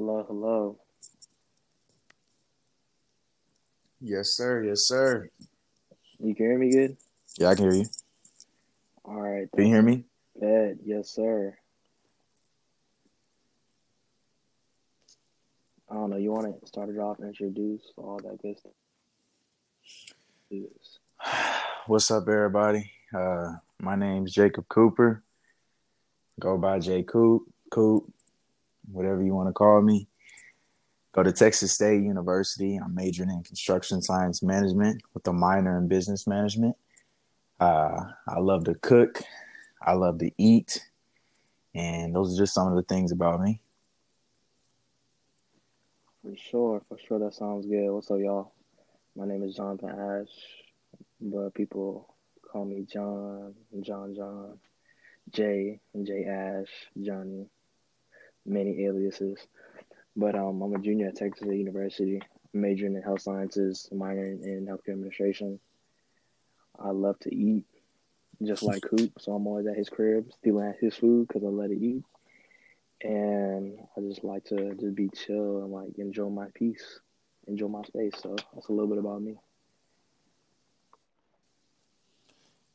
Hello, hello. Yes, sir. Yes, sir. You can hear me good? Yeah, I can hear you. All right. Can you hear me? Bad. Yes, sir. I don't know. You want to start it off, introduce all that good stuff? What's up, everybody? Uh, my name's Jacob Cooper. Go by J Coop, Coop, whatever you want to call me. Go to Texas State University. I'm majoring in construction science management with a minor in business management. Uh, I love to cook. I love to eat. And those are just some of the things about me. For sure, for sure. That sounds good. What's up, y'all? My name is Jonathan Ash, but people call me John, John, John, Jay, Jay Ash, Johnny, many aliases. But um, I'm a junior at Texas University, majoring in health sciences, minoring in healthcare administration. I love to eat, just like Coop. So I'm always at his crib, stealing his food because I let it eat. And I just like to just be chill and like enjoy my peace, enjoy my space. So that's a little bit about me.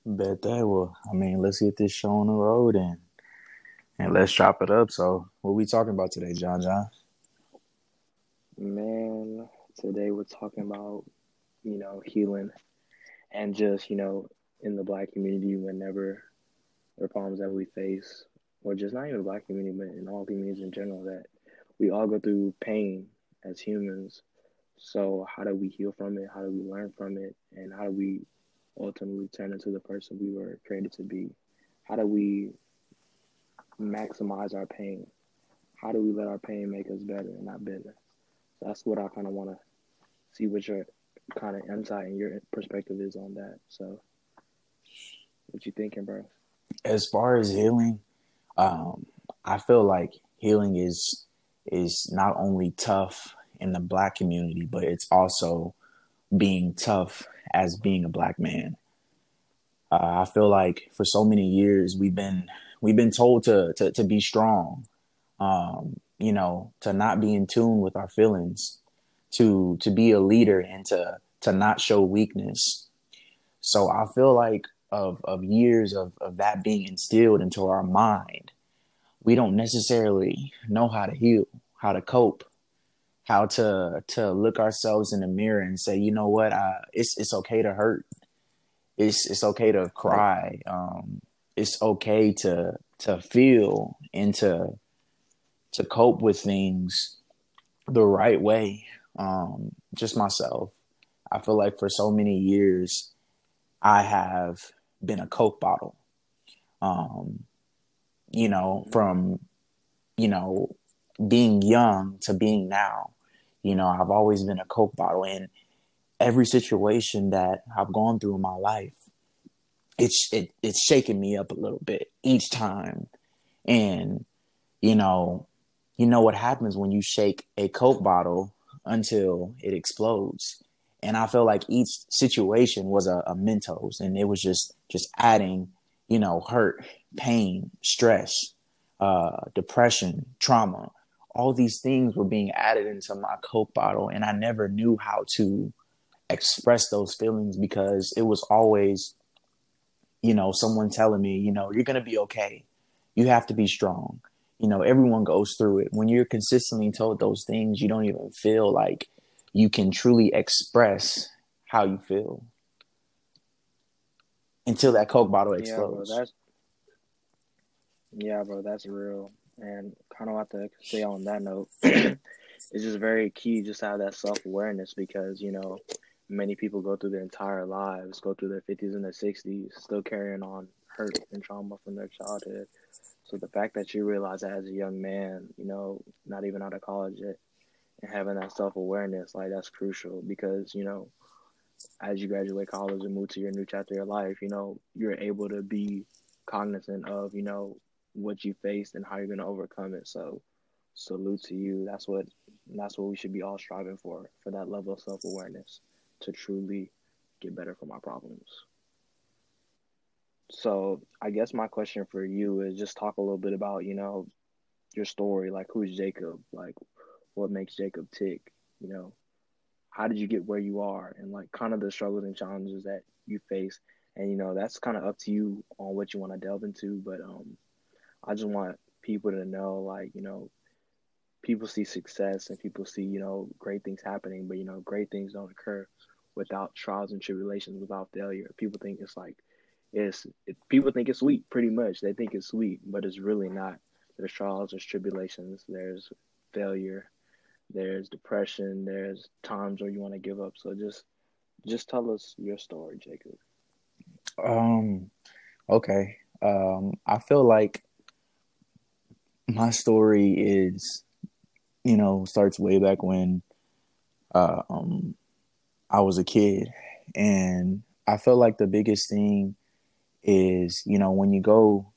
Bet that. Well, I mean, let's get this show on the road and and let's chop it up. So, what we talking about today, John? John? Man, today we're talking about, you know, healing and just, you know, in the black community, whenever there are problems that we face, or just not even the black community, but in all communities in general, that we all go through pain as humans. So, how do we heal from it? How do we learn from it? And how do we ultimately turn into the person we were created to be? How do we maximize our pain? How do we let our pain make us better and not bitter? So that's what I kind of want to see what your kind of insight and your perspective is on that. So, what you thinking, bro? As far as healing, um, I feel like healing is is not only tough in the black community, but it's also being tough as being a black man. Uh, I feel like for so many years we've been we've been told to to, to be strong, um, you know, to not be in tune with our feelings, to to be a leader and to to not show weakness. So I feel like of of years of of that being instilled into our mind, we don't necessarily know how to heal, how to cope, how to to look ourselves in the mirror and say, you know what, uh, it's it's okay to hurt. It's it's okay to cry. Um, it's okay to to feel and to to cope with things the right way. Um, just myself. I feel like for so many years, I have been a Coke bottle. Um, you know, from you know being young to being now. You know, I've always been a Coke bottle, and every situation that I've gone through in my life, it's it, it's shaking me up a little bit each time. And you know, you know what happens when you shake a Coke bottle until it explodes. And I feel like each situation was a, a Mentos, and it was just just adding, you know, hurt, pain, stress, uh, depression, trauma. All these things were being added into my Coke bottle, and I never knew how to express those feelings because it was always, you know, someone telling me, you know, you're gonna be okay. You have to be strong. You know, everyone goes through it. When you're consistently told those things, you don't even feel like you can truly express how you feel until that Coke bottle explodes. Yeah, bro, that's yeah, bro, that's real. And kind of have to say on that note, it's just very key just to have that self awareness because you know many people go through their entire lives, go through their fifties and their sixties, still carrying on hurt and trauma from their childhood. So the fact that you realize that as a young man, you know, not even out of college yet, and having that self awareness, like that's crucial because you know, as you graduate college and move to your new chapter of your life, you know, you're able to be cognizant of you know what you faced and how you're to overcome it. So salute to you. That's what that's what we should be all striving for for that level of self awareness to truly get better from my problems. So I guess my question for you is just talk a little bit about you know your story. Like who's Jacob? Like what makes Jacob tick. You know, how did you get where you are, and like kind of the struggles and challenges that you face. And you know, that's kind of up to you on what you want to delve into. But um, I just want people to know, like, you know, people see success and people see, you know, great things happening, but you know, great things don't occur without trials and tribulations, without failure. People think it's like it's it, people think it's sweet, pretty much. They think it's sweet, but it's really not. There's trials, there's tribulations, there's failure, there's depression, there's times where you want to give up. So just just tell us your story, Jacob. Um okay. Um I feel like my story is you know, starts way back when uh, um, I was a kid. And I feel like the biggest thing is, you know, when you go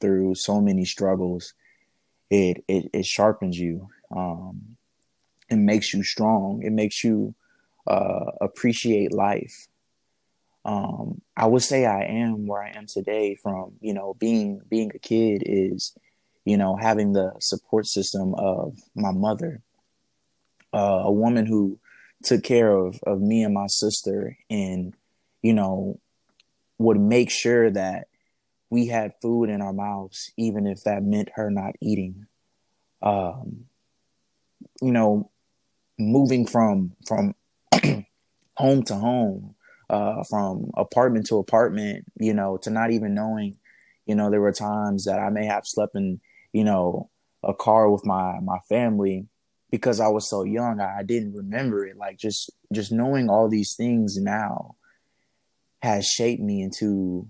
through so many struggles, it it, it sharpens you. Um, it makes you strong. It makes you uh, appreciate life. Um, I would say I am where I am today from, you know, being being a kid is you know, having the support system of my mother, uh, a woman who took care of, of me and my sister and, you know, would make sure that we had food in our mouths, even if that meant her not eating. Um, you know, moving from, from home to home, uh, from apartment to apartment, you know, to not even knowing, you know, there were times that I may have slept in you know, a car with my my family because I was so young. I, I didn't remember it. Like just just knowing all these things now has shaped me into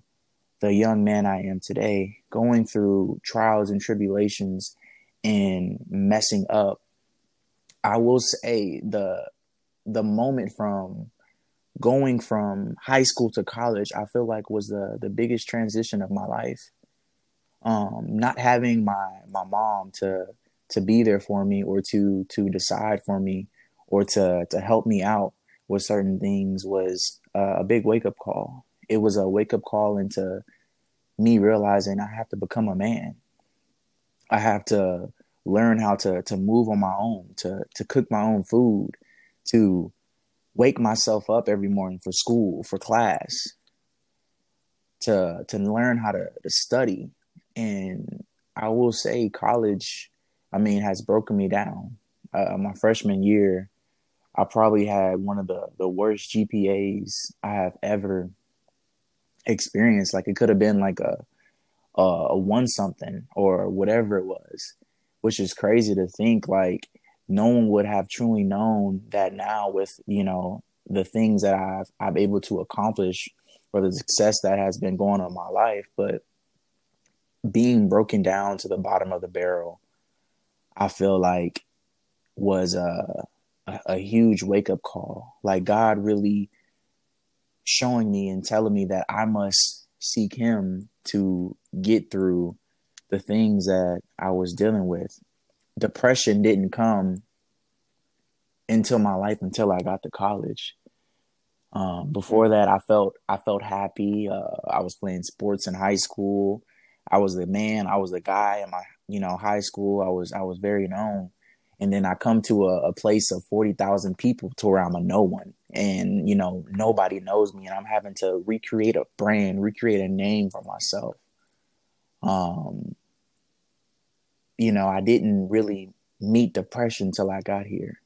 the young man I am today, going through trials and tribulations and messing up. I will say the the moment from going from high school to college, I feel like was the the biggest transition of my life um, not having my my mom to to be there for me or to to decide for me or to to help me out with certain things was uh, a big wake up call. It was a wake up call into me realizing I have to become a man. I have to learn how to to move on my own, to to cook my own food, to wake myself up every morning for school, for class, to to learn how to, to study, and I will say college, I mean, has broken me down. Uh, my freshman year, I probably had one of the the worst GPAs I have ever experienced. Like it could have been like a a, a one something or whatever it was, which is crazy to think. Like no one would have truly known that now with you know the things that I've I'm able to accomplish or the success that has been going on in my life, but being broken down to the bottom of the barrel, I feel like was a, a, a huge wake up call. Like God really showing me and telling me that I must seek Him to get through the things that I was dealing with. Depression didn't come into my life until I got to college. Um, before that, I felt I felt happy. Uh, I was playing sports in high school. I was the man, I was the guy in my, you know, high school. I was I was very known. And then I come to a, a place of forty thousand people to where I'm a no one. And, you know, nobody knows me and I'm having to recreate a brand, recreate a name for myself. Um you know, I didn't really meet depression till I got here.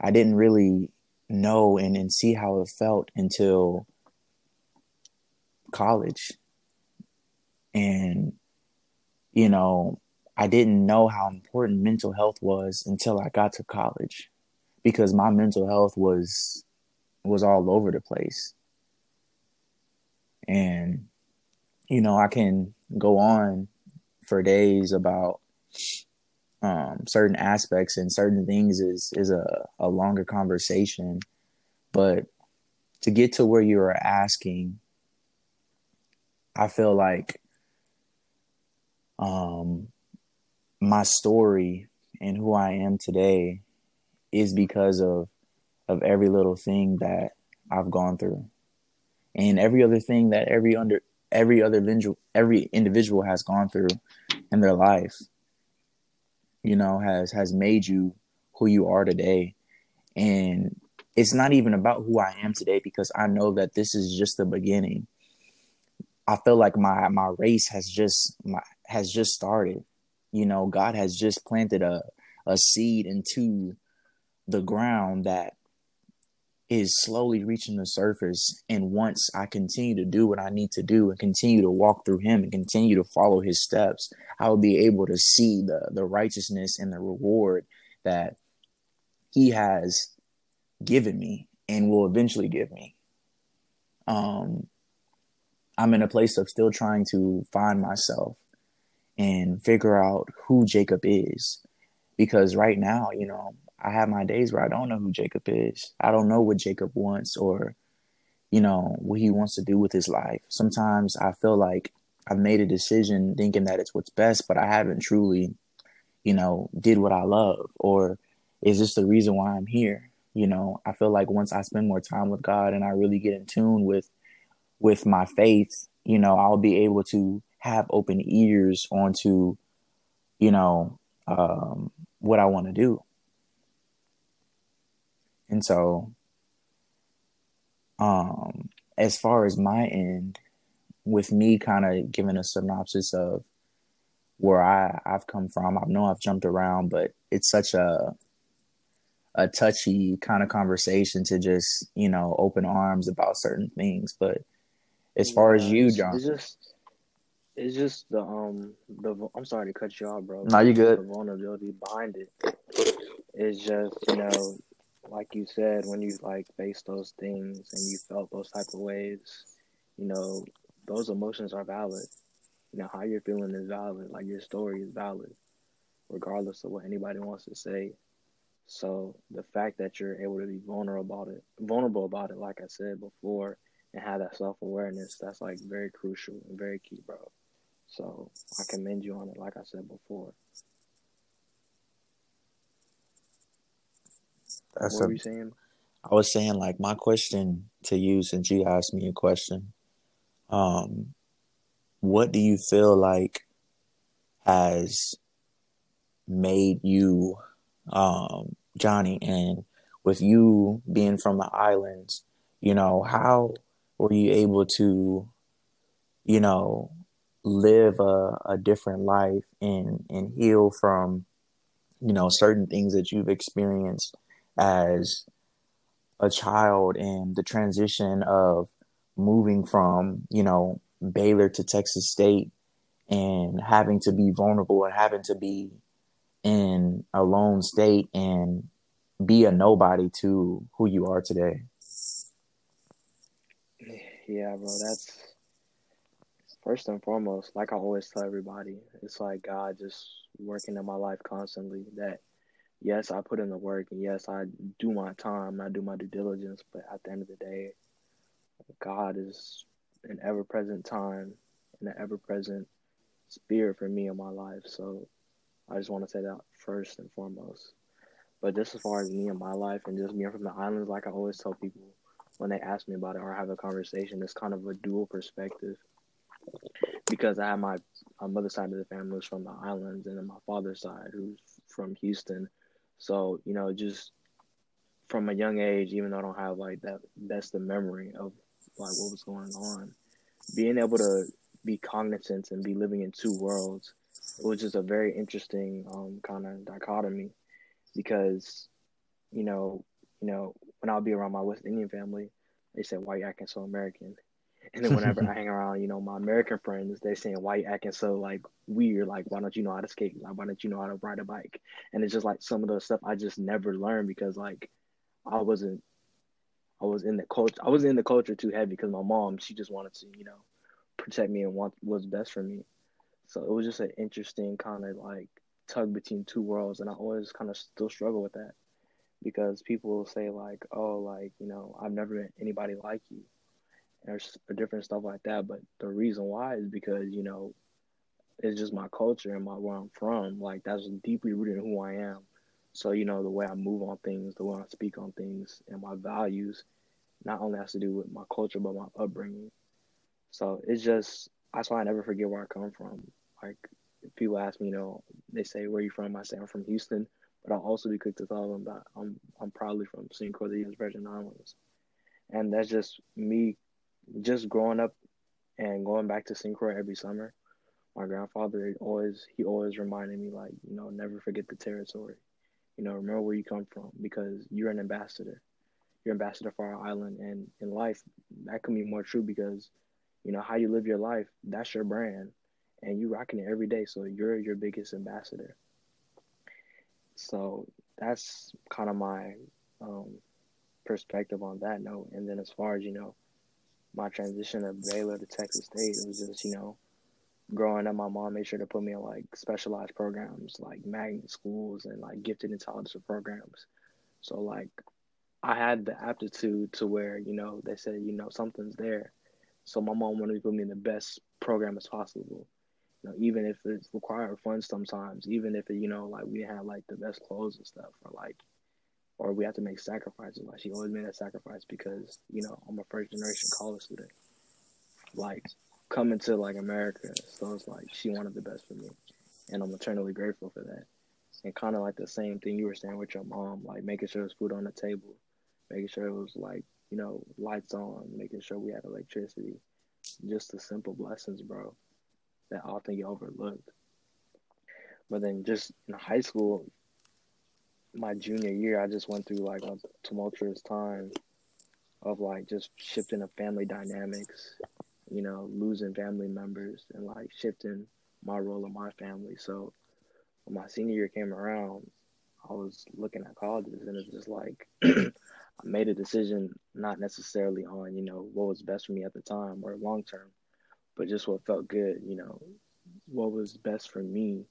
I didn't really know and, and see how it felt until college and, you know, I didn't know how important mental health was until I got to college because my mental health was was all over the place. And you know, I can go on for days about um, certain aspects and certain things is is a, a longer conversation. But to get to where you are asking, I feel like um, my story and who I am today is because of of every little thing that I've gone through, and every other thing that every under every other individual every individual has gone through in their life. you know, has has made you who you are today. And it's not even about who I am today because I know that this is just the beginning. I feel like my my race has just my has just started. You know, God has just planted a a seed into the ground that is slowly reaching the surface. And once I continue to do what I need to do and continue to walk through Him and continue to follow His steps, I will be able to see the, the righteousness and the reward that He has given me and will eventually give me. Um, I'm in a place of still trying to find myself and figure out who Jacob is. Because right now, you know, I have my days where I don't know who Jacob is. I don't know what Jacob wants or, you know, what he wants to do with his life. Sometimes I feel like I've made a decision thinking that it's what's best, but I haven't truly, you know, did what I love. Or is this the reason why I'm here? You know, I feel like once I spend more time with God and I really get in tune with with my faith, you know, I'll be able to have open ears onto, you know, um, what I want to do. And so, um, as far as my end, with me kind of giving a synopsis of where I I've come from, I know I've jumped around, but it's such a a touchy kind of conversation to just you know open arms about certain things. But as far as you, John, it's just it's just the um the I'm sorry to cut you off, bro. No, you good. The vulnerability behind it. It's just you know like you said, when you like face those things and you felt those type of ways, you know, those emotions are valid. You know, how you're feeling is valid. Like your story is valid, regardless of what anybody wants to say. So the fact that you're able to be vulnerable about it, vulnerable about it, like I said before, and have that self awareness, that's like very crucial and very key, bro. So I commend you on it, like I said before. That's what a, were you saying? I was saying like my question to you since you asked me a question. Um, what do you feel like has made you, um, Johnny, and with you being from the islands, you know, how were you able to, you know, live a, a different life and, and heal from, you know, certain things that you've experienced as a child and the transition of moving from, you know, Baylor to Texas State and having to be vulnerable and having to be in a lone state and be a nobody to who you are today. Yeah, bro, that's first and foremost, like I always tell everybody, it's like God just working in my life constantly that yes, I put in the work, and yes, I do my time, I do my due diligence, but at the end of the day, God is an ever present time and an ever present spirit for me in my life. So I just want to say that first and foremost. But just as far as me and my life and just being from the islands, like I always tell people when they ask me about it or have a conversation, it's kind of a dual perspective. Because I have my, my mother's side of the family is from the islands, and then my father's side, who's from Houston, so, you know, just from a young age, even though I don't have like that best of memory of like what was going on, being able to be cognizant and be living in two worlds, was just a very interesting um, kind of dichotomy because, you know, you know, when I'll be around my West Indian family, they said, "Why are you acting so American?" And then whenever I hang around, you know, my American friends, they're saying, "Why you acting so like weird? Like, why don't you know how to skate? Like, why don't you know how to ride a bike?" And it's just like some of the stuff I just never learned because like I wasn't, I was in the culture. I was in the culture too heavy because my mom, she just wanted to, you know, protect me and want what's best for me. So it was just an interesting kind of like tug between two worlds, and I always kind of still struggle with that because people will say like, "Oh, like you know, I've never met anybody like you." Or, different stuff like that. But the reason why is because you know it's just my culture and my where I'm from. Like that's deeply rooted in who I am. So you know the way I move on things, the way I speak on things, and my values, not only has to do with my culture but my upbringing. So it's just that's why I never forget where I come from. Like people ask me, you know, they say, "Where you from?" I say, "I'm from Houston," but I'll also be quick to tell them that I'm I'm proudly from St. Croix U.S. Virgin Islands, and that's just me, just growing up and going back to St. Croix every summer. My grandfather always he always reminded me like you know never forget the territory, you know remember where you come from because you're an ambassador, you're ambassador for our island. And in life that can be more true because you know how you live your life that's your brand. And you rocking it every day. So you're your biggest ambassador. So that's kind of my um, perspective on that note. And then as far as you know my transition of baylor to texas state it was just you know growing up my mom made sure to put me in like specialized programs like magnet schools and like gifted intelligence programs so like i had the aptitude to where you know they said you know something's there so my mom wanted to put me in the best program as possible. You know, even if it's required funds sometimes, even if it, you know, like we had like the best clothes and stuff, or like, or we have to make sacrifices. Like she always made a sacrifice because you know I'm a first generation college student, like coming to like America. So it's like she wanted the best for me, and I'm eternally grateful for that. And kind of like the same thing you were saying with your mom, like making sure there's food on the table, making sure it was like you know, lights on, making sure we had electricity. Just the simple blessings, bro, that often get overlooked. But then just in high school, my junior year, I just went through like a tumultuous time of like just shifting of family dynamics, you know, losing family members and like shifting my role in my family. So when my senior year came around, I was looking at colleges and it's just like I made a decision not necessarily on, you know, what was best for me at the time or long term, but just what felt good, you know, what was best for me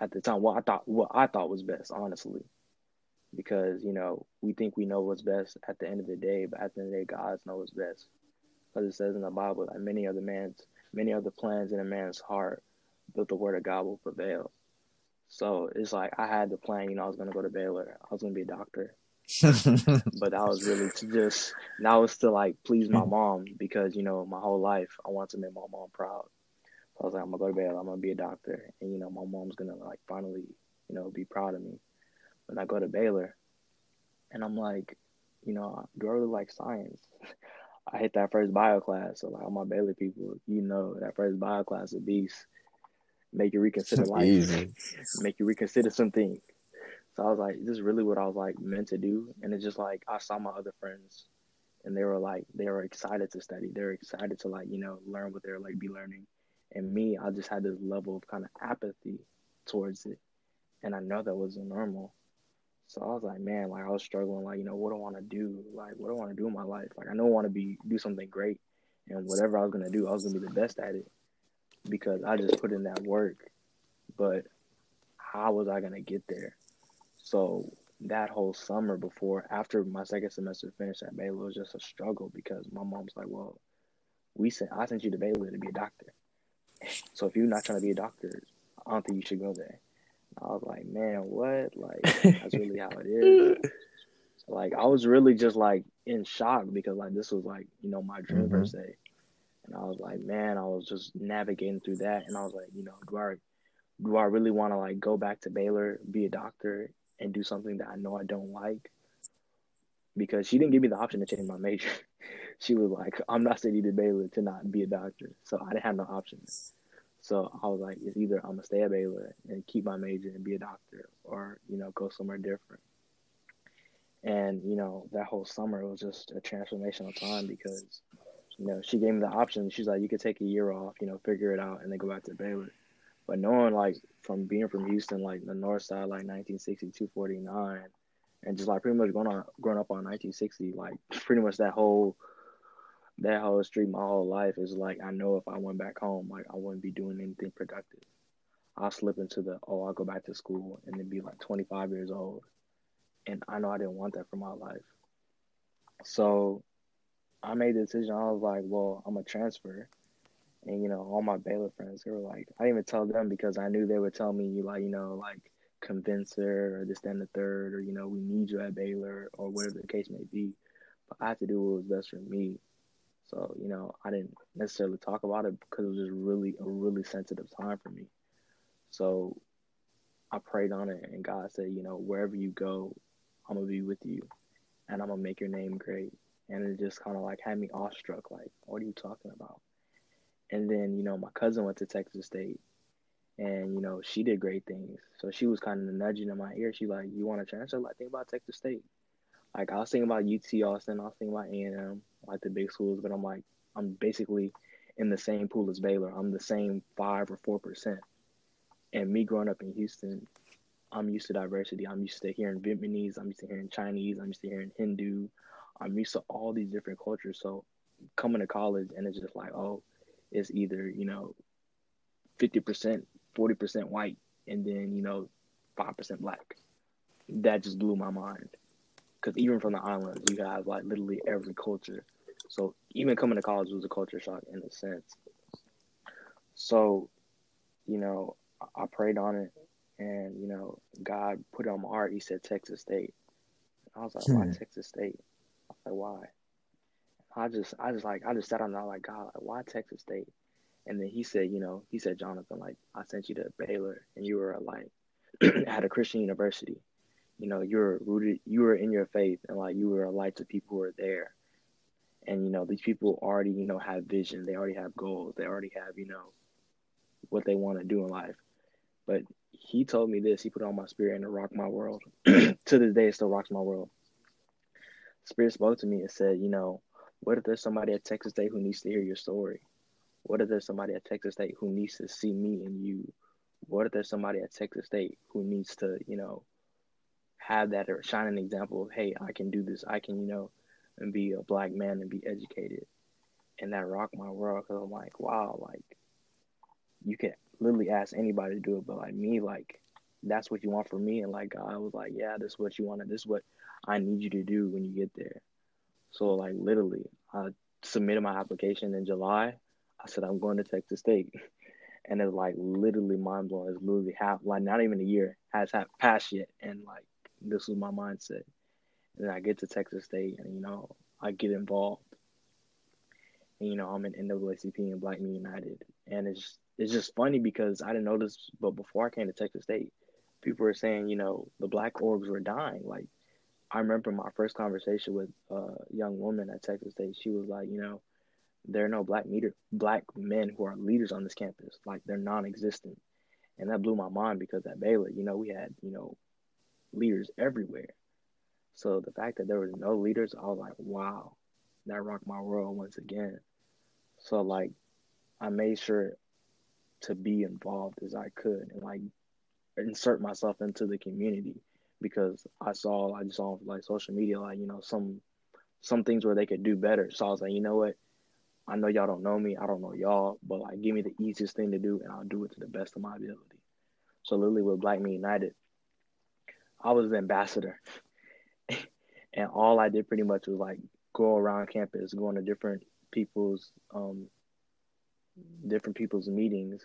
at the time. What I thought what I thought was best, honestly. Because, you know, we think we know what's best at the end of the day, but at the end of the day, God knows what's best. Because it says in the Bible that many of the man's many of the plans in a man's heart, but the word of God will prevail. So it's like I had the plan, you know, I was gonna go to Baylor. I was gonna be a doctor. but that was really to just that was to like please my mom because you know my whole life I wanted to make my mom proud. So I was like, I'm gonna go to Baylor. I'm gonna be a doctor, and you know my mom's gonna like finally you know be proud of me when I go to Baylor. And I'm like, you know, do I really like science? I hit that first bio class, so like all my Baylor people, you know, that first bio class a beast. Make you reconsider life. Make you reconsider some things. So I was like, this is really what I was like meant to do. And it's just like I saw my other friends and they were like they were excited to study. They were excited to like, you know, learn what they're like be learning. And me, I just had this level of kind of apathy towards it. And I know that wasn't normal. So I was like, man, like I was struggling, like, you know, what do I want to do? Like, what do I want to do in my life? Like, I know I want to be do something great, and whatever I was gonna do, I was gonna be the best at it because I just put in that work. But how was I gonna get there? So that whole summer before, after my second semester finished at Baylor, was just a struggle because my mom's like, "Well, we sent I sent you to Baylor to be a doctor. So if you're not trying to be a doctor, I don't think you should go there." I was like, "Man, what? Like that's really how it is." like I was really just like in shock because like this was like you know my dream mm-hmm. per se, and I was like, man, I was just navigating through that, and I was like, you know, do I do I really want to like go back to Baylor, be a doctor, and do something that I know I don't like. Because she didn't give me the option to change my major. she was like, I'm not sending you to Baylor to not be a doctor. So I didn't have no options. So I was like, it's either I'm gonna stay at Baylor and keep my major and be a doctor, or you know, go somewhere different. And you know, that whole summer was just a transformational time because you know she gave me the option. She's like, you could take a year off, you know, figure it out, and then go back to Baylor. But knowing like from being from Houston, like the North Side, like 1960, 249, and just like pretty much going on growing up on 1960, like pretty much that whole that whole street my whole life is like I know if I went back home, like I wouldn't be doing anything productive. I'll slip into the oh I'll go back to school and then be like 25 years old, and I know I didn't want that for my life. So I made the decision. I was like, well, I'm a transfer and you know, all my Baylor friends, they were like, I didn't even tell them because I knew they would tell me, you like, you know, like convince her or this, then the third, or you know, we need you at Baylor or whatever the case may be. But I had to do what was best for me. So you know, I didn't necessarily talk about it because it was just really a really sensitive time for me. So I prayed on it, and God said, you know, wherever you go, I'm gonna be with you, and I'm gonna make your name great. And it just kind of like had me awestruck, like, what are you talking about? And then, you know, my cousin went to Texas State, and you know, she did great things. So she was kind of nudging in my ear. She like, you want to transfer? Like, think about Texas State. Like, I was thinking about UT Austin, I was thinking about A and M, like the big schools, but I'm like, I'm basically in the same pool as Baylor. I'm the same five or four percent. And me growing up in Houston, I'm used to diversity. I'm used to hearing Vietnamese. I'm used to hearing Chinese. I'm used to hearing Hindu. I'm used to all these different cultures. So coming to college and it's just like, oh, it's either, you know, 50%, 40% white, and then, you know, 5% black. That just blew my mind. Because even from the islands, you have like literally every culture. So even coming to college was a culture shock in a sense. So, you know, I prayed on it, and you know, God put it on my heart. He said Texas State. I was like, hmm. why Texas State? I was like, why? I just, I just like, I just sat on that like, God, like, why Texas State? And then he said, you know, he said, Jonathan, like, I sent you to Baylor, and you were like at a Christian university. You know, you were rooted, you were in your faith, and like you were a light to people who are there. And you know, these people already, you know, have vision. They already have goals. They already have, you know, what they want to do in life. But he told me this. He put on my spirit and it rocked my world. to this day, it still rocks my world. Spirit spoke to me and said, you know, what if there's somebody at Texas State who needs to hear your story? What if there's somebody at Texas State who needs to see me and you? What if there's somebody at Texas State who needs to, you know, have that or shine an example of, hey, I can do this. I can, you know, and be a black man and be educated. And that rocked my world because I'm like, wow, like you can literally ask anybody to do it, but like me, like that's what you want from me. And like I was like, yeah, this is what you want. This is what I need you to do when you get there. So like literally, I submitted my application in July. I said I'm going to Texas State, and it's like literally mind blowing. It's literally half like not even a year has passed yet, and like this was my mindset. And I get to Texas State, and you know I get involved. And, you know I'm in NAACP and Black Men United, and it's it's just funny because I didn't this, but before I came to Texas State, people were saying, you know, the black orbs were dying. Like, I remember my first conversation with a young woman at Texas State. She was like, you know, there are no black meter, black men who are leaders on this campus. Like, they're non-existent, and that blew my mind because at Baylor, you know, we had, you know, leaders everywhere. So the fact that there was no leaders, I was like, wow, that rocked my world once again. So like, I made sure to be involved as I could and like insert myself into the community because I saw I just saw like social media like you know some some things where they could do better. So I was like, you know what? I know y'all don't know me, I don't know y'all, but like give me the easiest thing to do and I'll do it to the best of my ability. So literally with Black Men United, I was an ambassador. and all I did pretty much was like go around campus, going to different people's um different people's meetings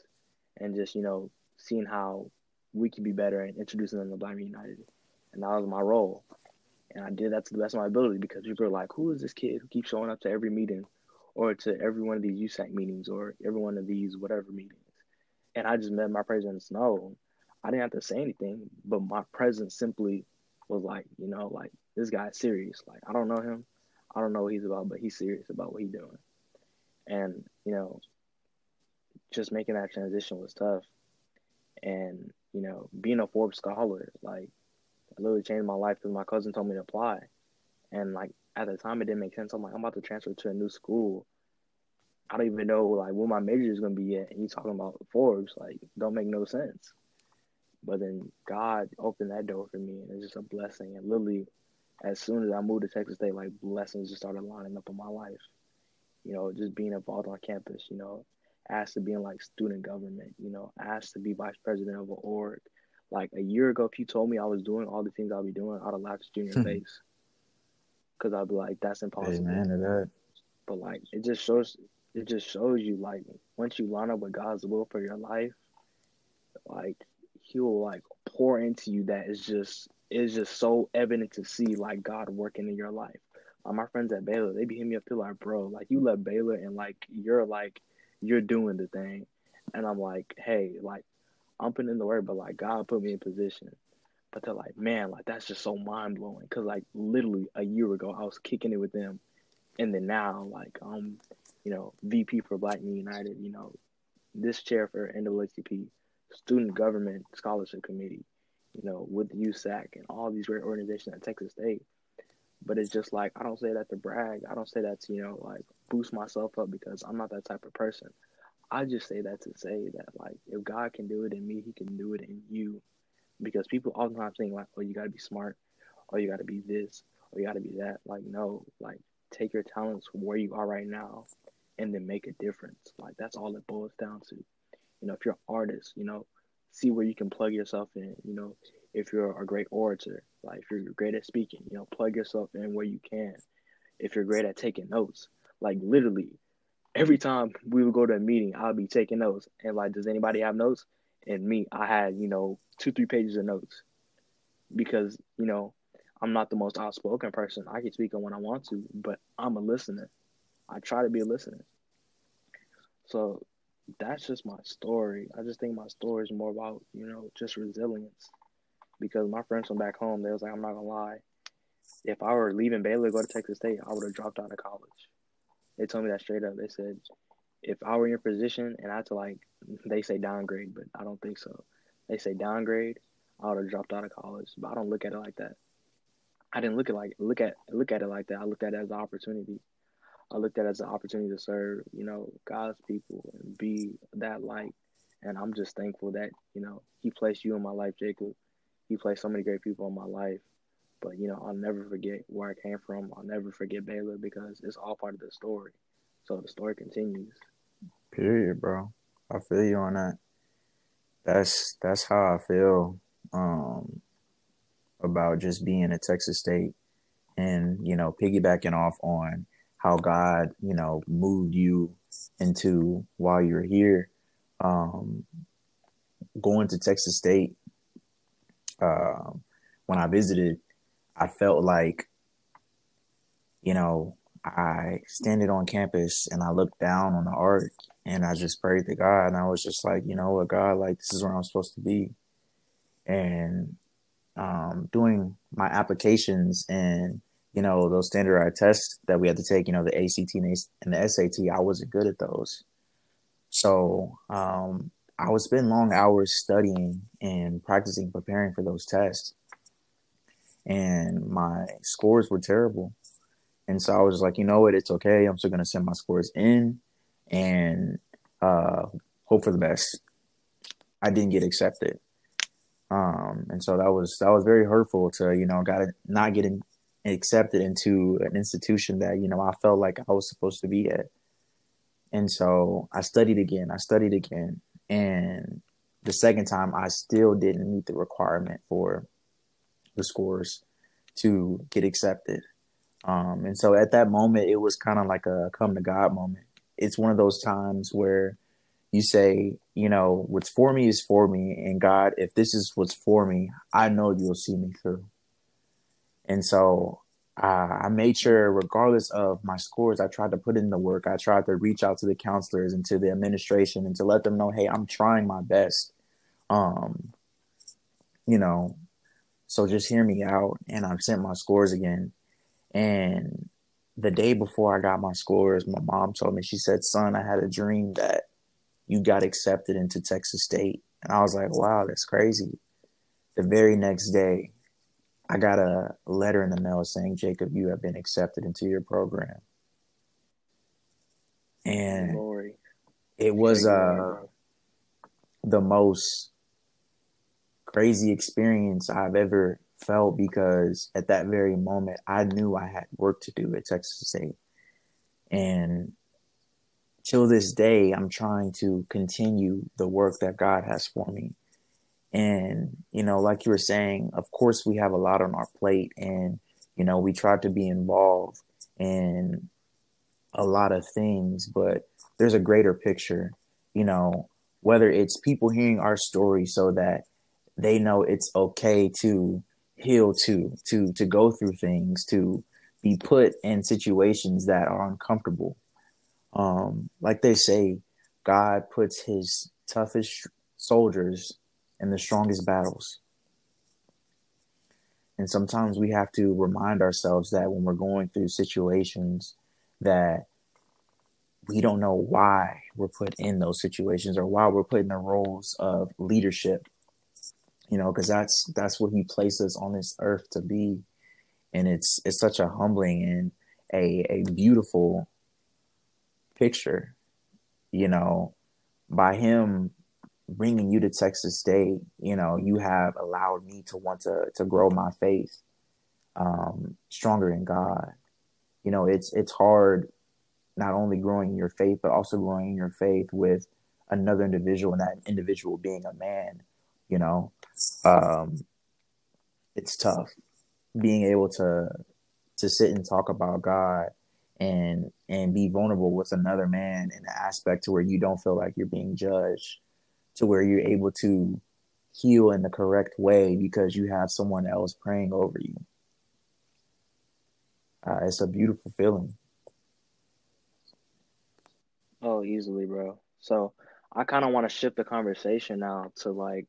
and just, you know, seeing how we could be better and introducing them to Black United. And that was my role. And I did that to the best of my ability because people are like, who is this kid who keeps showing up to every meeting or to every one of these USAC meetings or every one of these whatever meetings? And I just met my presence. No, I didn't have to say anything, but my presence simply was like, you know, like this guy's serious. Like I don't know him. I don't know what he's about, but he's serious about what he's doing. And, you know, just making that transition was tough. And, you know, being a Forbes scholar, like, it literally changed my life because my cousin told me to apply. And, like, at the time, it didn't make sense. I'm like, I'm about to transfer to a new school. I don't even know, like, what my major is to be yet. And he's talking about Forbes. Like, don't make no sense. But then God opened that door for me, and it's just a blessing. And literally, as soon as I moved to Texas State, like, blessings just started lining up in my life. You know, just being involved on campus, you know, asked to be in like student government, you know, asked to be vice president of an org. Like a year ago, if you told me I was doing all the things I'll be doing, I'd have laughed at you in your hmm. face. Cause I'd be like, that's impossible. Amen to that. But like, it just shows, it just shows you like once you line up with God's will for your life, like He will like pour into you that is just is just so evident to see like God working in your life. My friends at Baylor, they be hitting me up to like, bro, like you left Baylor and like you're like you're doing the thing. And I'm like, hey, like, I'm putting in the work, but like God put me in position. But they're like, man, like that's just so mind blowing. Cause like literally a year ago, I was kicking it with them, and then now like I'm, you know, VP for Black Men United. You know, this chair for NAACP, Student Government Scholarship Committee. You know, with USAC and all these great organizations at Texas State. But it's just like I don't say that to brag. I don't say that to you know like boost myself up because I'm not that type of person. I just say that to say that like if God can do it in me, He can do it in you. Because people all the time think like, oh, you gotta be smart, or you gotta be this, or you gotta be that. Like no, like take your talents from where you are right now, and then make a difference. Like that's all it boils down to. You know, if you're an artist, you know, see where you can plug yourself in. You know, if you're a great orator, like if you're great at speaking, you know, plug yourself in where you can. If you're great at taking notes, like literally every time we would go to a meeting, I'll be taking notes. And like, does anybody have notes? And me, I had, you know, two, three pages of notes. Because, you know, I'm not the most outspoken person. I can speak on when I want to, but I'm a listener. I try to be a listener. So that's just my story. I just think my story is more about, you know, just resilience. Because my friends from back home, they was like, I'm not gonna lie. If I were leaving Baylor to go to Texas State, I would have dropped out of college. They told me that straight up. They said, if I were in your position and I had to like, they say downgrade, but I don't think so. They say downgrade, I would have dropped out of college. But I don't look at it like that. I didn't look at like look at look at it like that. I looked at it as an opportunity. I looked at it as an opportunity to serve, you know, God's people and be that light. And I'm just thankful that, you know, He placed you in my life, Jacob. He placed so many great people in my life. But you know, I'll never forget where I came from. I'll never forget Baylor because it's all part of the story. So the story continues. Period, bro. I feel you on that. That's that's how I feel um, about just being at Texas State, and you know, piggybacking off on how God, you know, moved you into while you're here. Um, going to Texas State, uh, when I visited, I felt like, you know, I standed on campus and I looked down on the art and I just prayed to God and I was just like, you know what, God, like this is where I'm supposed to be. And um, doing my applications and you know those standardized tests that we had to take, you know the ACT and the SAT, I wasn't good at those. So um, I would spend long hours studying and practicing, preparing for those tests and my scores were terrible. And so I was like, you know what, it's okay. I'm still gonna send my scores in and uh, hope for the best. I didn't get accepted. Um, and so that was that was very hurtful to you know got not getting accepted into an institution that you know I felt like I was supposed to be at. And so I studied again. I studied again, and the second time I still didn't meet the requirement for the scores to get accepted. Um, and so at that moment, it was kind of like a come to God moment. It's one of those times where you say, you know, what's for me is for me. And God, if this is what's for me, I know you'll see me through. And so uh, I made sure, regardless of my scores, I tried to put in the work. I tried to reach out to the counselors and to the administration and to let them know, hey, I'm trying my best. Um, you know, so just hear me out. And I've sent my scores again. And the day before I got my scores, my mom told me, she said, Son, I had a dream that you got accepted into Texas State. And I was like, wow, that's crazy. The very next day, I got a letter in the mail saying, Jacob, you have been accepted into your program. And Glory. it was uh, the most crazy experience I've ever felt because at that very moment I knew I had work to do at Texas State. And till this day, I'm trying to continue the work that God has for me. And, you know, like you were saying, of course, we have a lot on our plate and, you know, we try to be involved in a lot of things, but there's a greater picture, you know, whether it's people hearing our story so that they know it's okay to heal to to to go through things to be put in situations that are uncomfortable. Um like they say god puts his toughest soldiers in the strongest battles. And sometimes we have to remind ourselves that when we're going through situations that we don't know why we're put in those situations or why we're put in the roles of leadership. You know, because that's that's what he placed us on this earth to be. And it's it's such a humbling and a a beautiful picture, you know, by him bringing you to Texas State, you know, you have allowed me to want to to grow my faith um, stronger in God. You know, it's it's hard not only growing your faith but also growing your faith with another individual and that individual being a man. You know, um, it's tough being able to to sit and talk about God and and be vulnerable with another man in an aspect to where you don't feel like you're being judged to where you're able to heal in the correct way because you have someone else praying over you. Uh, it's a beautiful feeling. Oh, easily, bro. So I kind of want to shift the conversation now to like,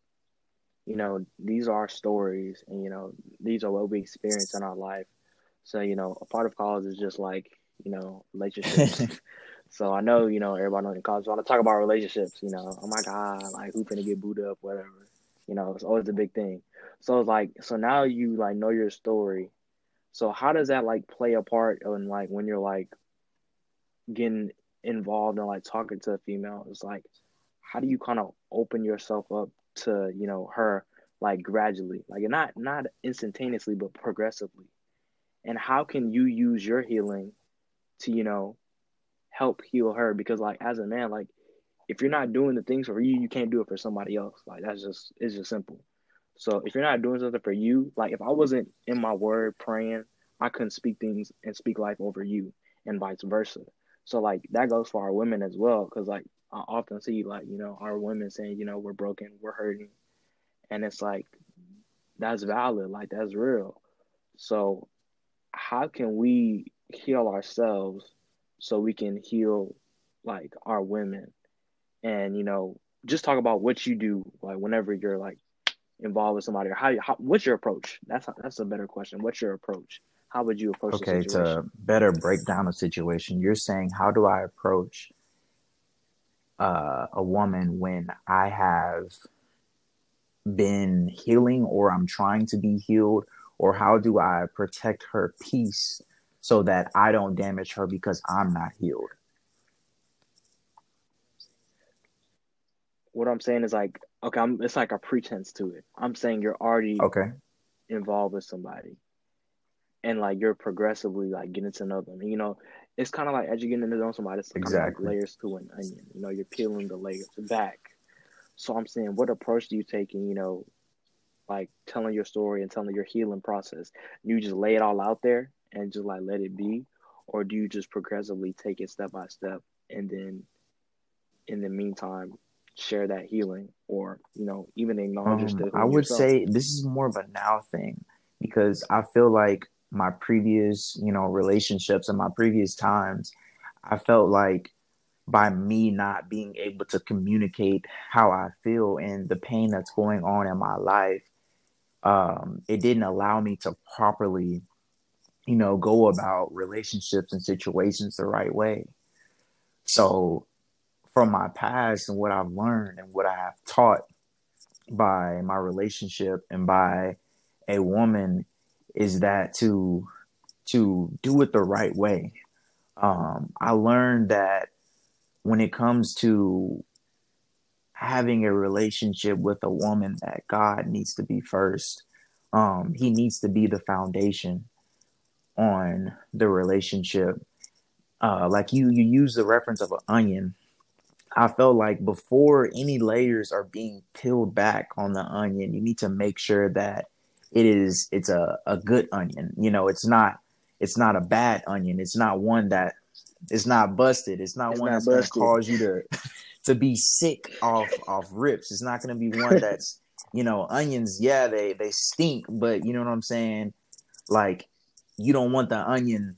you know, these are stories, and you know, these are what we experience in our life. So you know, a part of college is just like, you know, relationships. So I know, you know, everybody knows in college want to talk about relationships, you know, oh my God, like who finna get booed up, whatever. You know, it's always the big thing. So it's like so now you like know your story. So how does that like play a part in like when you're like getting involved in like talking to a female? It's like how do you kind of open yourself up to, you know, her like gradually, like not not instantaneously, but progressively. And how can you use your healing to, you know, help heal her because like as a man like if you're not doing the things for you you can't do it for somebody else. Like that's just it's just simple. So if you're not doing something for you like if i wasn't in my word praying i couldn't speak things and speak life over you and vice versa. So like that goes for our women as well because like i often see like you know our women saying you know we're broken we're hurting and it's like that's valid like that's real. So how can we heal ourselves so we can heal like our women. And you know just talk about what you do like whenever you're like involved with somebody or how, how what's your approach? That's that's a better question. What's your approach? How would you approach okay to better break down a situation. You're saying how do i approach uh, a woman when i have been healing or i'm trying to be healed? Or how do i protect her peace so that I don't damage her because I'm not healed. What I'm saying is like, okay, I'm, it's like a pretense to it. I'm saying you're already okay involved with somebody, and like you're progressively like getting to know them. And, you know, it's kind of like as you get to know somebody, it's exactly like layers to an onion. You know, you're peeling the layers back. So I'm saying, what approach do you take in, you know, like telling your story and telling your healing process? You just lay it all out there and just like let it be or do you just progressively take it step by step and then in the meantime share that healing or you know even acknowledge um, i would yourself? say this is more of a now thing because i feel like my previous you know relationships and my previous times i felt like by me not being able to communicate how i feel and the pain that's going on in my life um, it didn't allow me to properly you know, go about relationships and situations the right way. So, from my past and what I've learned and what I have taught by my relationship and by a woman is that to to do it the right way. Um, I learned that when it comes to having a relationship with a woman, that God needs to be first. Um, he needs to be the foundation on the relationship. Uh, like you, you use the reference of an onion. I felt like before any layers are being peeled back on the onion, you need to make sure that it is it's a, a good onion. You know, it's not it's not a bad onion. It's not one that it's not busted. It's not it's one not that's busted. gonna cause you to to be sick off off rips. It's not gonna be one that's you know onions. Yeah, they they stink, but you know what I'm saying. Like you don't want the onion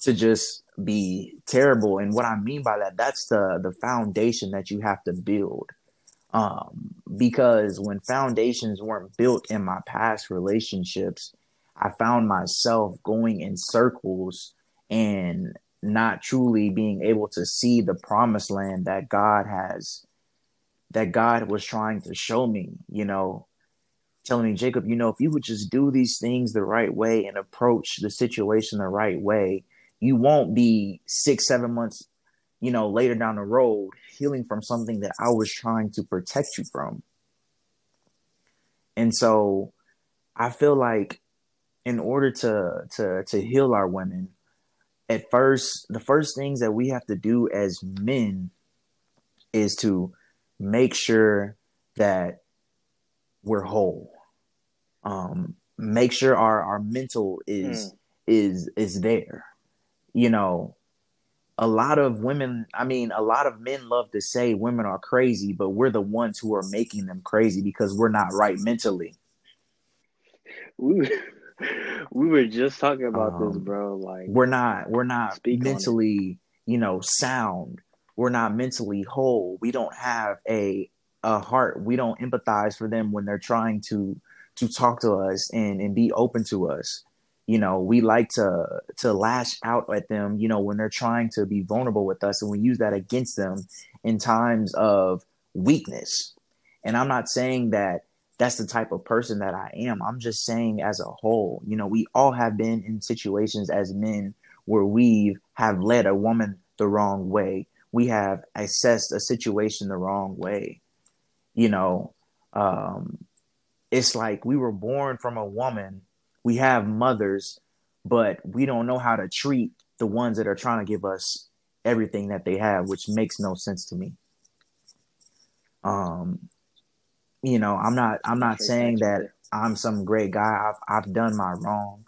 to just be terrible. And what I mean by that, that's the the foundation that you have to build. Um, because when foundations weren't built in my past relationships, I found myself going in circles and not truly being able to see the promised land that God has that God was trying to show me, you know, telling me, Jacob, you know, if you would just do these things the right way and approach the situation the right way, you won't be six, seven months, you know, later down the road healing from something that I was trying to protect you from. And so I feel like in order to to to heal our women, at first, the first things that we have to do as men is to make sure that we're whole. Um, make sure our our mental is mm. is is there. You know, a lot of women, I mean, a lot of men love to say women are crazy, but we're the ones who are making them crazy because we're not right mentally. We, we were just talking about um, this, bro. Like we're not we're not mentally, you know, sound. We're not mentally whole. We don't have a a heart. We don't empathize for them when they're trying to to talk to us and and be open to us. You know we like to to lash out at them you know when they're trying to be vulnerable with us and we use that against them in times of weakness. And i'm not saying that that's the type of person that i am. I'm just saying as a whole you know we all have been in situations as men where we have led a woman the wrong way. We have assessed a situation the wrong way. You know um it's like we were born from a woman we have mothers, but we don't know how to treat the ones that are trying to give us everything that they have, which makes no sense to me. Um, you know, I'm not I'm not saying that I'm some great guy. I've I've done my wrong.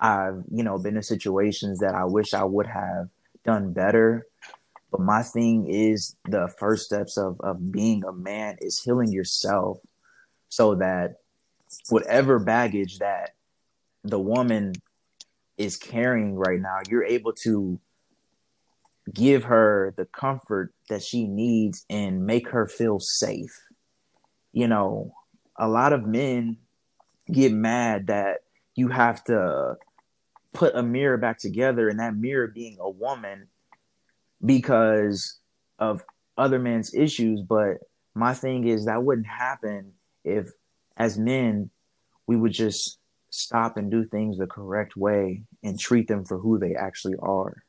I've, you know, been in situations that I wish I would have done better. But my thing is the first steps of of being a man is healing yourself so that whatever baggage that the woman is carrying right now, you're able to give her the comfort that she needs and make her feel safe. You know, a lot of men get mad that you have to put a mirror back together and that mirror being a woman because of other men's issues. But my thing is that wouldn't happen if, as men, we would just stop and do things the correct way and treat them for who they actually are.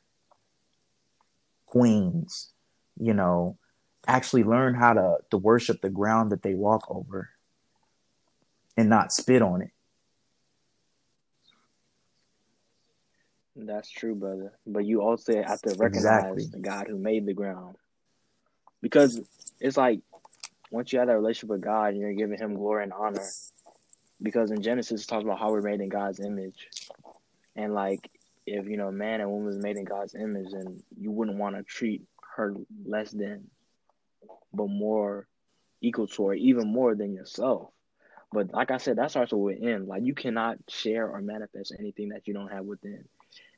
Queens, you know, actually learn how to, to worship the ground that they walk over and not spit on it. That's true, brother. But you also have to recognize exactly. the God who made the ground. Because it's like once you have that relationship with God and you're giving him glory and honor, because in Genesis it talks about how we're made in God's image, and like if you know man and woman is made in God's image, then you wouldn't want to treat her less than, but more equal to, or even more than yourself. But like I said, that starts with within. Like you cannot share or manifest anything that you don't have within.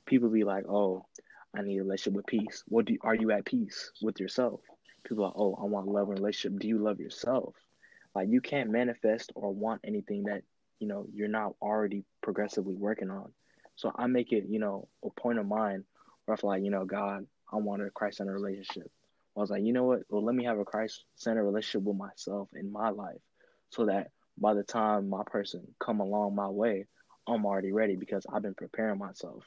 People be like, "Oh, I need a relationship with peace." What do you, are you at peace with yourself? People are, "Oh, I want love and relationship." Do you love yourself? Like you can't manifest or want anything that, you know, you're not already progressively working on. So I make it, you know, a point of mine where I feel like, you know, God, I want a Christ centered relationship. I was like, you know what? Well, let me have a Christ centered relationship with myself in my life so that by the time my person come along my way, I'm already ready because I've been preparing myself.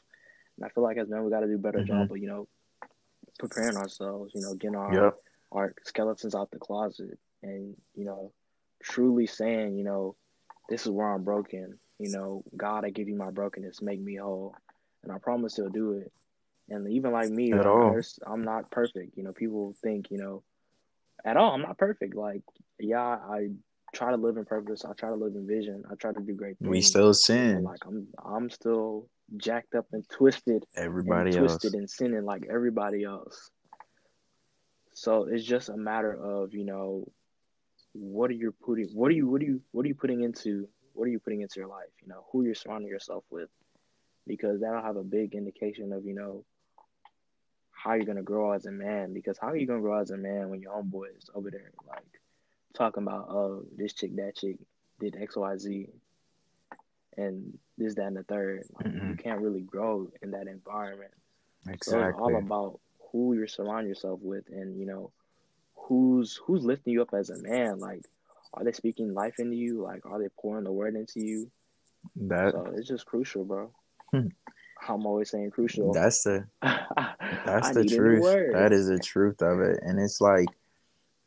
And I feel like as men, we got to do better mm-hmm. job of, you know, preparing ourselves, you know, getting our, yep. Our skeletons out the closet and, you know, truly saying, you know, this is where I'm broken. You know, God, I give you my brokenness, make me whole. And I promise he'll do it. And even like me, at all. I'm not perfect. You know, people think, you know, at all, I'm not perfect. Like, yeah, I try to live in purpose. I try to live in vision. I try to do great things. We still sin. Like I'm, I'm still jacked up and twisted. Everybody and twisted and sinning like everybody else. So it's just a matter of you know what are you putting what are you what are you what are you putting into what are you putting into your life you know who you're surrounding yourself with because that'll have a big indication of you know how you're gonna grow as a man because how are you gonna grow as a man when your homeboy is over there like talking about oh this chick that chick did X Y Z, and this that and the third. Like, you can't really grow in that environment. Exactly. So it's all about who you surround yourself with, and you know who's who's lifting you up as a man. Like, are they speaking life into you? Like, are they pouring the word into you? That so it's just crucial, bro. Hmm. I'm always saying crucial. That's the that's the truth. That is the truth of it, and it's like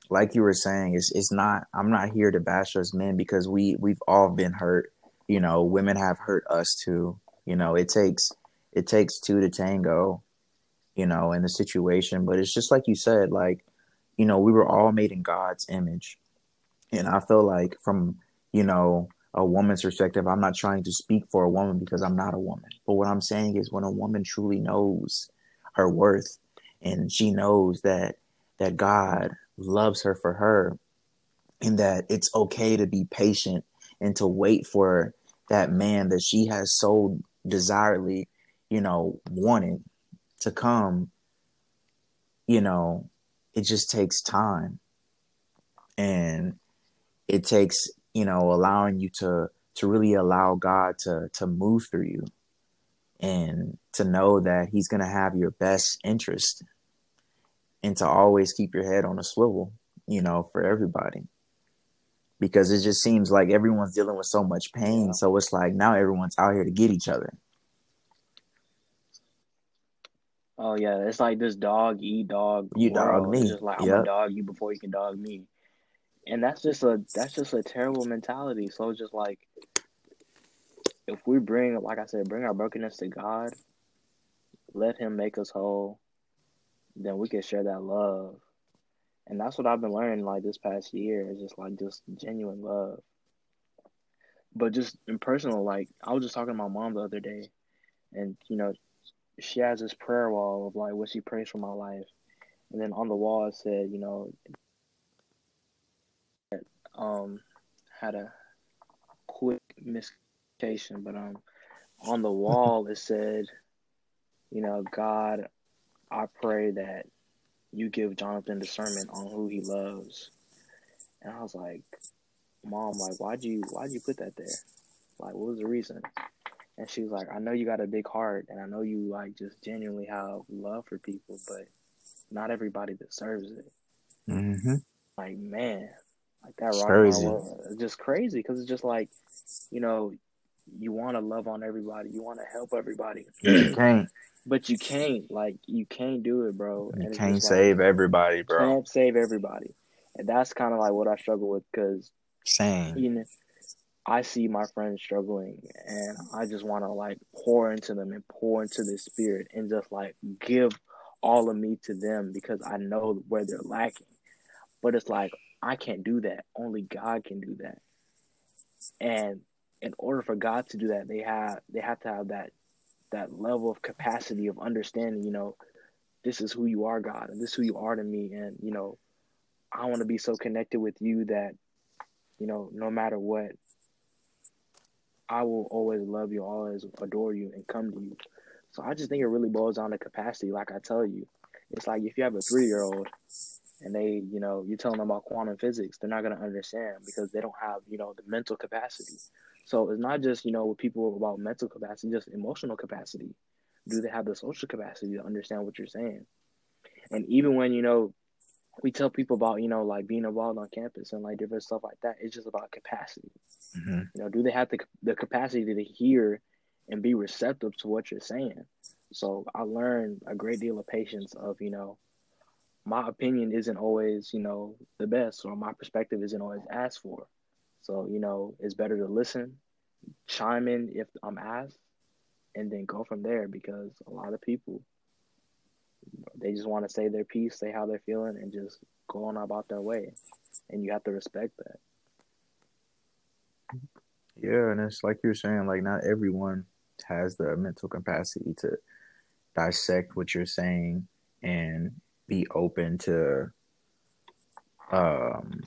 like you were saying, it's it's not. I'm not here to bash us men because we we've all been hurt. You know, women have hurt us too. You know, it takes it takes two to tango. You know, in the situation, but it's just like you said, like you know, we were all made in God's image, and I feel like from you know a woman's perspective, I'm not trying to speak for a woman because I'm not a woman. But what I'm saying is when a woman truly knows her worth and she knows that that God loves her for her and that it's okay to be patient and to wait for that man that she has so desiredly, you know, wanted to come, you know, it just takes time. And it takes you know, allowing you to to really allow God to to move through you and to know that he's going to have your best interest and to always keep your head on a swivel, you know, for everybody. Because it just seems like everyone's dealing with so much pain, so it's like now everyone's out here to get each other. Oh yeah, it's like this dog eat dog. You world. dog me. It's just like I'm yep. a dog you before you can dog me and that's just a that's just a terrible mentality. So it's just like if we bring, like I said, bring our brokenness to God, let Him make us whole, then we can share that love. And that's what I've been learning like this past year is just like just genuine love. But just in personal, like I was just talking to my mom the other day, and you know, she has this prayer wall of like what she prays for my life, and then on the wall it said, you know, um had a quick miscommunication, but um on the wall it said, you know, God, I pray that you give Jonathan discernment on who he loves. And I was like, Mom, like why'd you why'd you put that there? Like what was the reason? And she was like, I know you got a big heart and I know you like just genuinely have love for people, but not everybody deserves it. Mm-hmm. Like, man, like that rock crazy. It's just crazy because it's just like, you know, you want to love on everybody, you want to help everybody. You can't, but you can't. Like you can't do it, bro. You and can't save like, everybody, bro. Can't save everybody, and that's kind of like what I struggle with because same. You know, I see my friends struggling, and I just want to like pour into them and pour into their spirit and just like give all of me to them because I know where they're lacking. But it's like I can't do that. Only God can do that. And in order for God to do that, they have they have to have that that level of capacity of understanding, you know, this is who you are, God, and this is who you are to me. And, you know, I want to be so connected with you that, you know, no matter what, I will always love you, always adore you, and come to you. So I just think it really boils down to capacity. Like I tell you, it's like if you have a three year old and they, you know, you tell them about quantum physics, they're not going to understand because they don't have, you know, the mental capacity. So it's not just, you know, with people about mental capacity, just emotional capacity. Do they have the social capacity to understand what you're saying? And even when, you know, we tell people about, you know, like being involved on campus and like different stuff like that, it's just about capacity. Mm-hmm. You know, do they have the, the capacity to hear and be receptive to what you're saying? So I learned a great deal of patience of, you know, my opinion isn't always, you know, the best or my perspective isn't always asked for. So, you know, it's better to listen, chime in if I'm asked, and then go from there because a lot of people they just want to say their piece, say how they're feeling, and just go on about their way. And you have to respect that. Yeah, and it's like you're saying, like not everyone has the mental capacity to dissect what you're saying and be open to um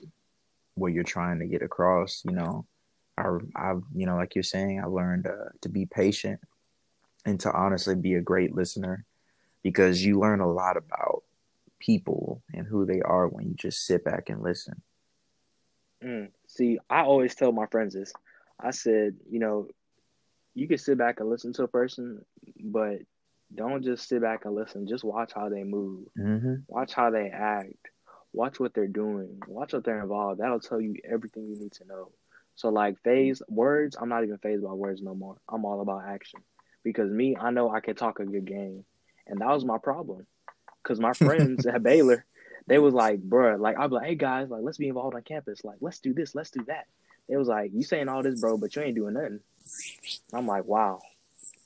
what you're trying to get across you know i i've you know like you're saying i learned uh, to be patient and to honestly be a great listener because you learn a lot about people and who they are when you just sit back and listen Mm. See, I always tell my friends this. I said, you know, you can sit back and listen to a person, but don't just sit back and listen. Just watch how they move. Mm-hmm. Watch how they act. Watch what they're doing. Watch what they're involved. That'll tell you everything you need to know. So like phase words, I'm not even fazed by words no more. I'm all about action. Because me, I know I can talk a good game. And that was my problem. Cause my friends at Baylor, they was like, bruh, like I'd be like, hey guys, like let's be involved on campus. Like, let's do this, let's do that. It was like, you saying all this, bro, but you ain't doing nothing. I'm like, wow.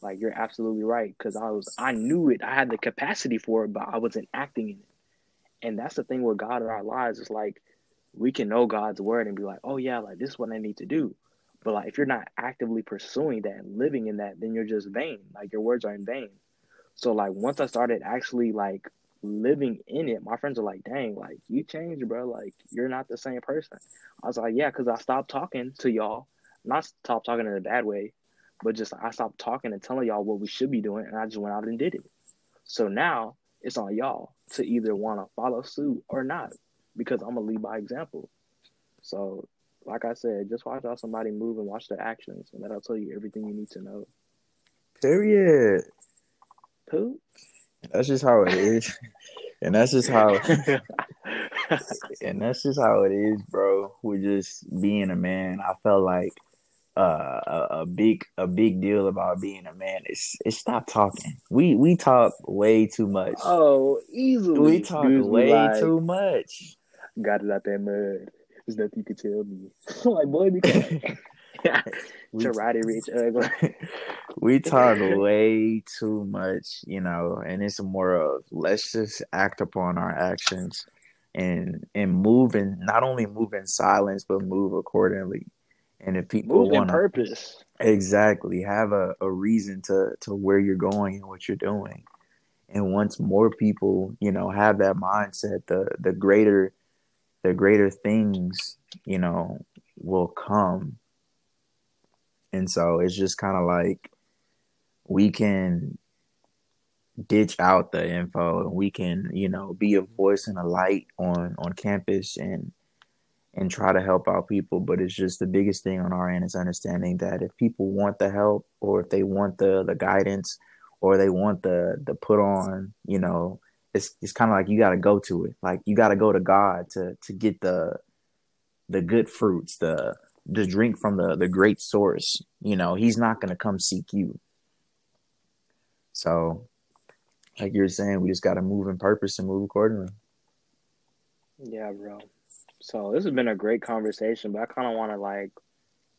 Like you're absolutely right. Cause I was I knew it. I had the capacity for it, but I wasn't acting in it. And that's the thing with God in our lives. It's like we can know God's word and be like, oh yeah, like this is what I need to do. But like if you're not actively pursuing that and living in that, then you're just vain. Like your words are in vain. So like once I started actually like living in it, my friends are like, dang, like you changed, bro. Like you're not the same person. I was like, yeah, because I stopped talking to y'all. Not stop talking in a bad way, but just I stopped talking and telling y'all what we should be doing, and I just went out and did it. So now it's on y'all to either want to follow suit or not, because I'm gonna lead by example. So, like I said, just watch how somebody move and watch their actions, and that'll tell you everything you need to know. Period. Who? That's just how it is. and that's just how and that's just how it is, bro. With just being a man. I felt like uh, a, a big a big deal about being a man is is stop talking. We we talk way too much. Oh, easily. We talk Dudes be way like, too much. Got it out that mud. There's nothing you can tell me. Like, boy, be quiet. We- Karate rich ugly. we talk way too much, you know, and it's more of let's just act upon our actions and and move in not only move in silence but move accordingly. And if people want purpose. exactly have a, a reason to to where you're going and what you're doing. And once more people, you know, have that mindset, the the greater the greater things, you know, will come. And so it's just kind of like we can ditch out the info and we can, you know, be a mm-hmm. voice and a light on on campus and and try to help out people. But it's just the biggest thing on our end is understanding that if people want the help or if they want the the guidance or they want the the put on, you know, it's it's kind of like you got to go to it. Like you got to go to God to to get the the good fruits, the the drink from the the great source. You know, He's not gonna come seek you. So, like you're saying, we just got to move in purpose and move accordingly. Yeah, bro. So this has been a great conversation, but I kind of want to like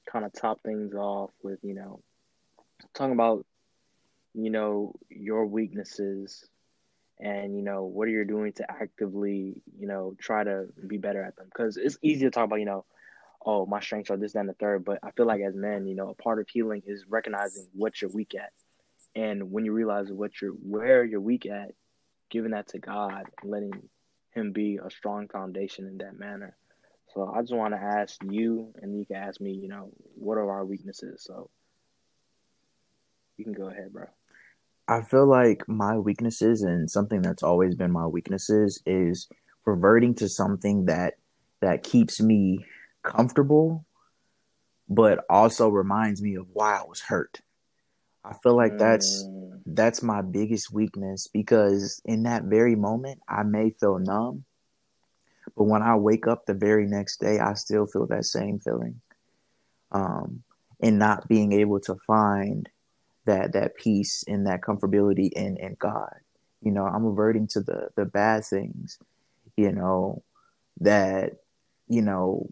kind of top things off with you know talking about you know your weaknesses and you know what are you doing to actively you know try to be better at them because it's easy to talk about you know oh my strengths are this that, and the third. But i feel like as men you know a part of healing is recognizing what you're weak at. And when you realize what you're where you're weak at giving that to god letting him be a strong foundation in that manner. So i just want to ask you and you can ask me you know what are our weaknesses? So you can go ahead bro. I feel like my weaknesses and something that's always been my weaknesses is reverting to something that that keeps me comfortable but also reminds me of why I was hurt. I feel like that's Mm, that's my biggest weakness because in that very moment I may feel numb, but when I wake up the very next day I still feel that same feeling. Um and not being able to find that that peace and that comfortability in in God. You know, I'm reverting to the the bad things, you know, that you know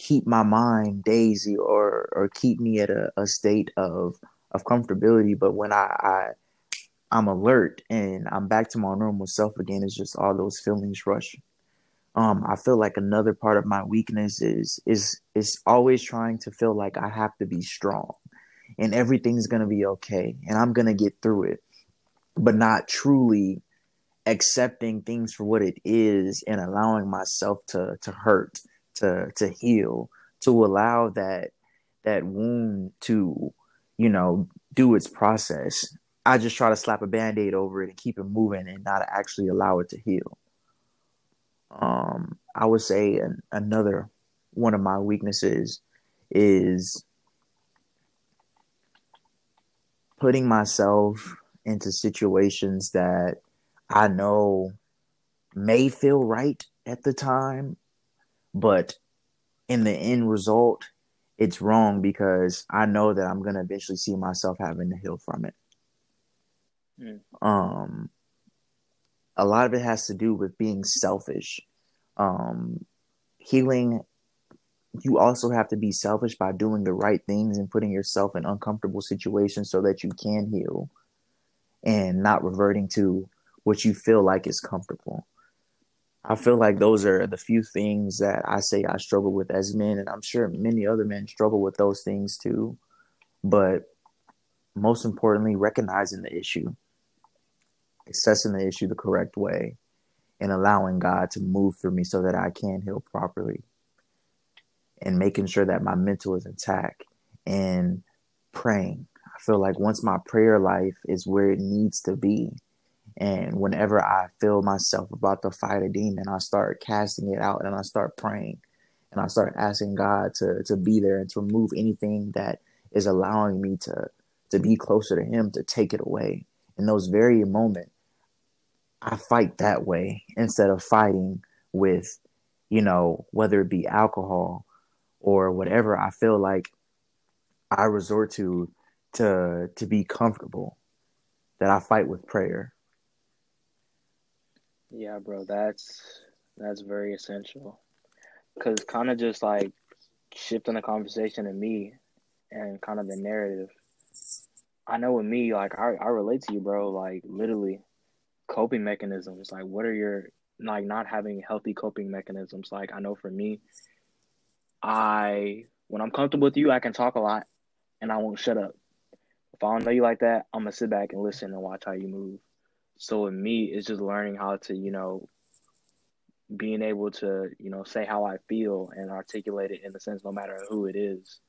keep my mind daisy or or keep me at a, a state of of comfortability. But when I, I I'm alert and I'm back to my normal self again, it's just all those feelings rush. Um, I feel like another part of my weakness is is is always trying to feel like I have to be strong and everything's gonna be okay and I'm gonna get through it, but not truly accepting things for what it is and allowing myself to to hurt, to to heal, to allow that that wound to, you know, do its process. I just try to slap a band-aid over it and keep it moving and not actually allow it to heal. Um, I would say an, another one of my weaknesses is putting myself into situations that I know may feel right at the time, but in the end result, it's wrong because I know that I'm gonna eventually see myself having to heal from it. Mm. Um, a lot of it has to do with being selfish. Um, healing, you also have to be selfish by doing the right things and putting yourself in uncomfortable situations so that you can heal and not reverting to what you feel like is comfortable. I feel like those are the few things that I say I struggle with as men, and I'm sure many other men struggle with those things too. But most importantly, recognizing the issue, assessing the issue the correct way, and allowing God to move through me so that I can heal properly, and making sure that my mental is intact, and praying. I feel like once my prayer life is where it needs to be, and whenever I feel myself about to fight a demon, I start casting it out and I start praying and I start asking God to to be there and to remove anything that is allowing me to to be closer to him to take it away. In those very moment, I fight that way instead of fighting with, you know, whether it be alcohol or whatever I feel like I resort to to to be comfortable that I fight with prayer. Yeah, bro, that's that's very essential. Cause kind of just like shifting the conversation to me and kind of the narrative. I know with me, like I, I relate to you, bro. Like literally, coping mechanisms. Like, what are your like not having healthy coping mechanisms? Like, I know for me, I when I'm comfortable with you, I can talk a lot, and I won't shut up. If I don't know you like that, I'm gonna sit back and listen and watch how you move. So with me, it's just learning how to, you know, being able to, you know, say how I feel and articulate it in the sense no matter who it is.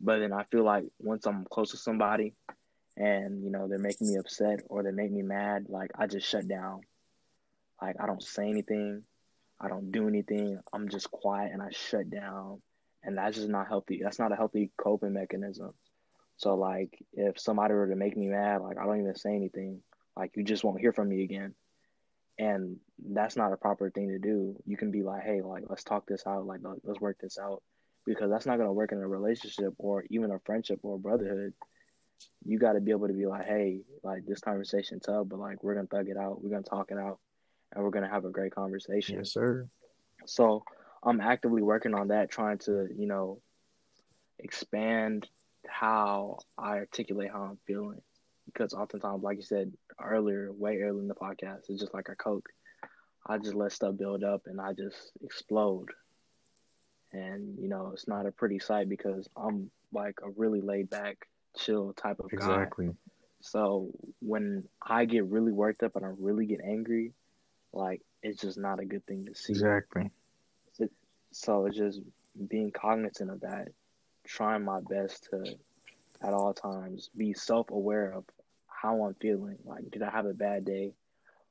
But then I feel like once I'm close to somebody and, you know, they're making me upset or they make me mad, like I just shut down. Like I don't say anything. I don't do anything. I'm just quiet and I shut down. And that's just not healthy. That's not a healthy coping mechanism. So like if somebody were to make me mad, like I don't even say anything. Like you just won't hear from me again. And that's not a proper thing to do. You can be like, hey, like let's talk this out, like let's work this out. Because that's not gonna work in a relationship or even a friendship or a brotherhood. You gotta be able to be like, hey, like this conversation tough, but like we're gonna thug it out, we're gonna talk it out, and we're gonna have a great conversation. Yes, sir. So I'm actively working on that, trying to, you know, expand how I articulate how I'm feeling because oftentimes, like you said earlier, way earlier in the podcast, it's just like a Coke. I just let stuff build up and I just explode. And, you know, it's not a pretty sight because I'm like a really laid back, chill type of exactly. guy. Exactly. So when I get really worked up and I really get angry, like it's just not a good thing to see. Exactly. so it's just being cognizant of that, trying my best to at all times be self aware of how I'm feeling. Like, did I have a bad day,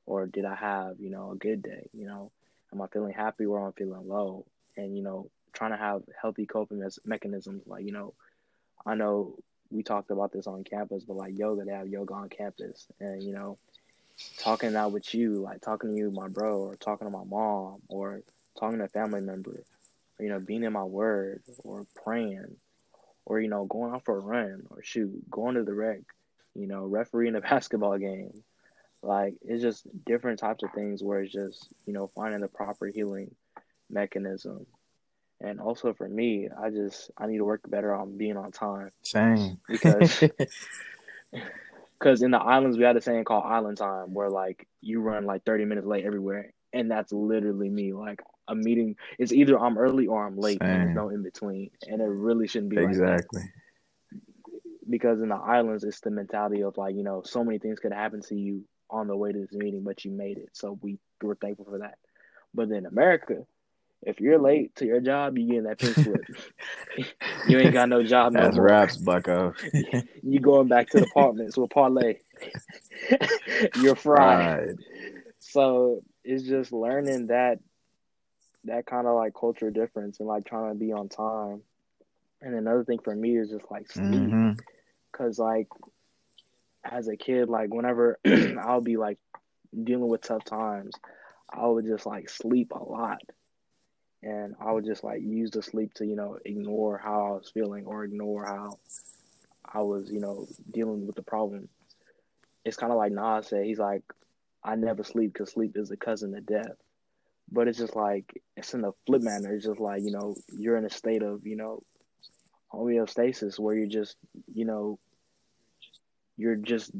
or did I have you know a good day? You know, am I feeling happy or am I feeling low? And you know, trying to have healthy coping mechanisms. Like you know, I know we talked about this on campus, but like yoga, they have yoga on campus, and you know, talking out with you, like talking to you, my bro, or talking to my mom, or talking to a family member, or, you know, being in my word, or praying, or you know, going out for a run, or shoot, going to the rec, you know, refereeing a basketball game. Like it's just different types of things where it's just, you know, finding the proper healing mechanism. And also for me, I just I need to work better on being on time. Same. Because because in the islands we had a saying called island time where like you run like 30 minutes late everywhere and that's literally me like a meeting it's either i'm early or i'm late Same. and there's no in between and it really shouldn't be exactly like because in the islands it's the mentality of like you know so many things could happen to you on the way to this meeting but you made it. So we were thankful for that. But in america if you're late to your job you get that pink slip. You ain't got no job that's no raps bucko. You going back to the apartments with parlay. You're fried. Right. so it's just learning that that kind of like culture difference and like trying to be on time. And another thing for me is just like sleep, Mm-hmm. Cause like as a kid, like whenever I'll be like dealing with tough times, I would just like sleep a lot, and I would just like use the sleep to you know ignore how I was feeling or ignore how I was you know dealing with the problem. It's kind of like Nas said, he's like, I never sleep because sleep is a cousin of death. But it's just like it's in a flip manner. It's just like you know you're in a state of you know homeostasis where you're just you know you're just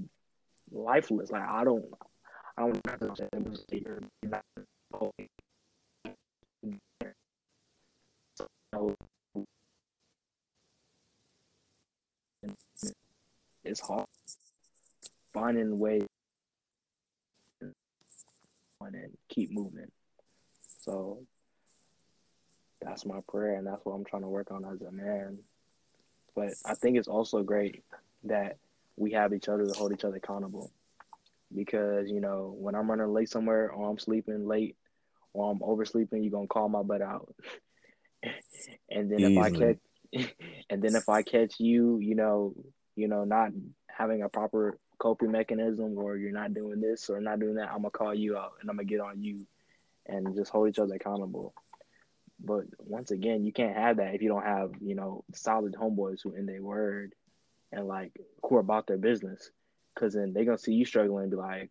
lifeless. Like I don't I don't know you're not it's hard finding ways and keep moving. So that's my prayer and that's what I'm trying to work on as a man. But I think it's also great that we have each other to hold each other accountable. Because, you know, when I'm running late somewhere or I'm sleeping late or I'm oversleeping, you're gonna call my butt out. and then if I catch and then if I catch you, you know, you know, not having a proper coping mechanism or you're not doing this or not doing that, I'm gonna call you out and I'm gonna get on you and just hold each other accountable. But once again, you can't have that if you don't have, you know, solid homeboys who in their word and like who are about their business. Cause then they're gonna see you struggling and be like,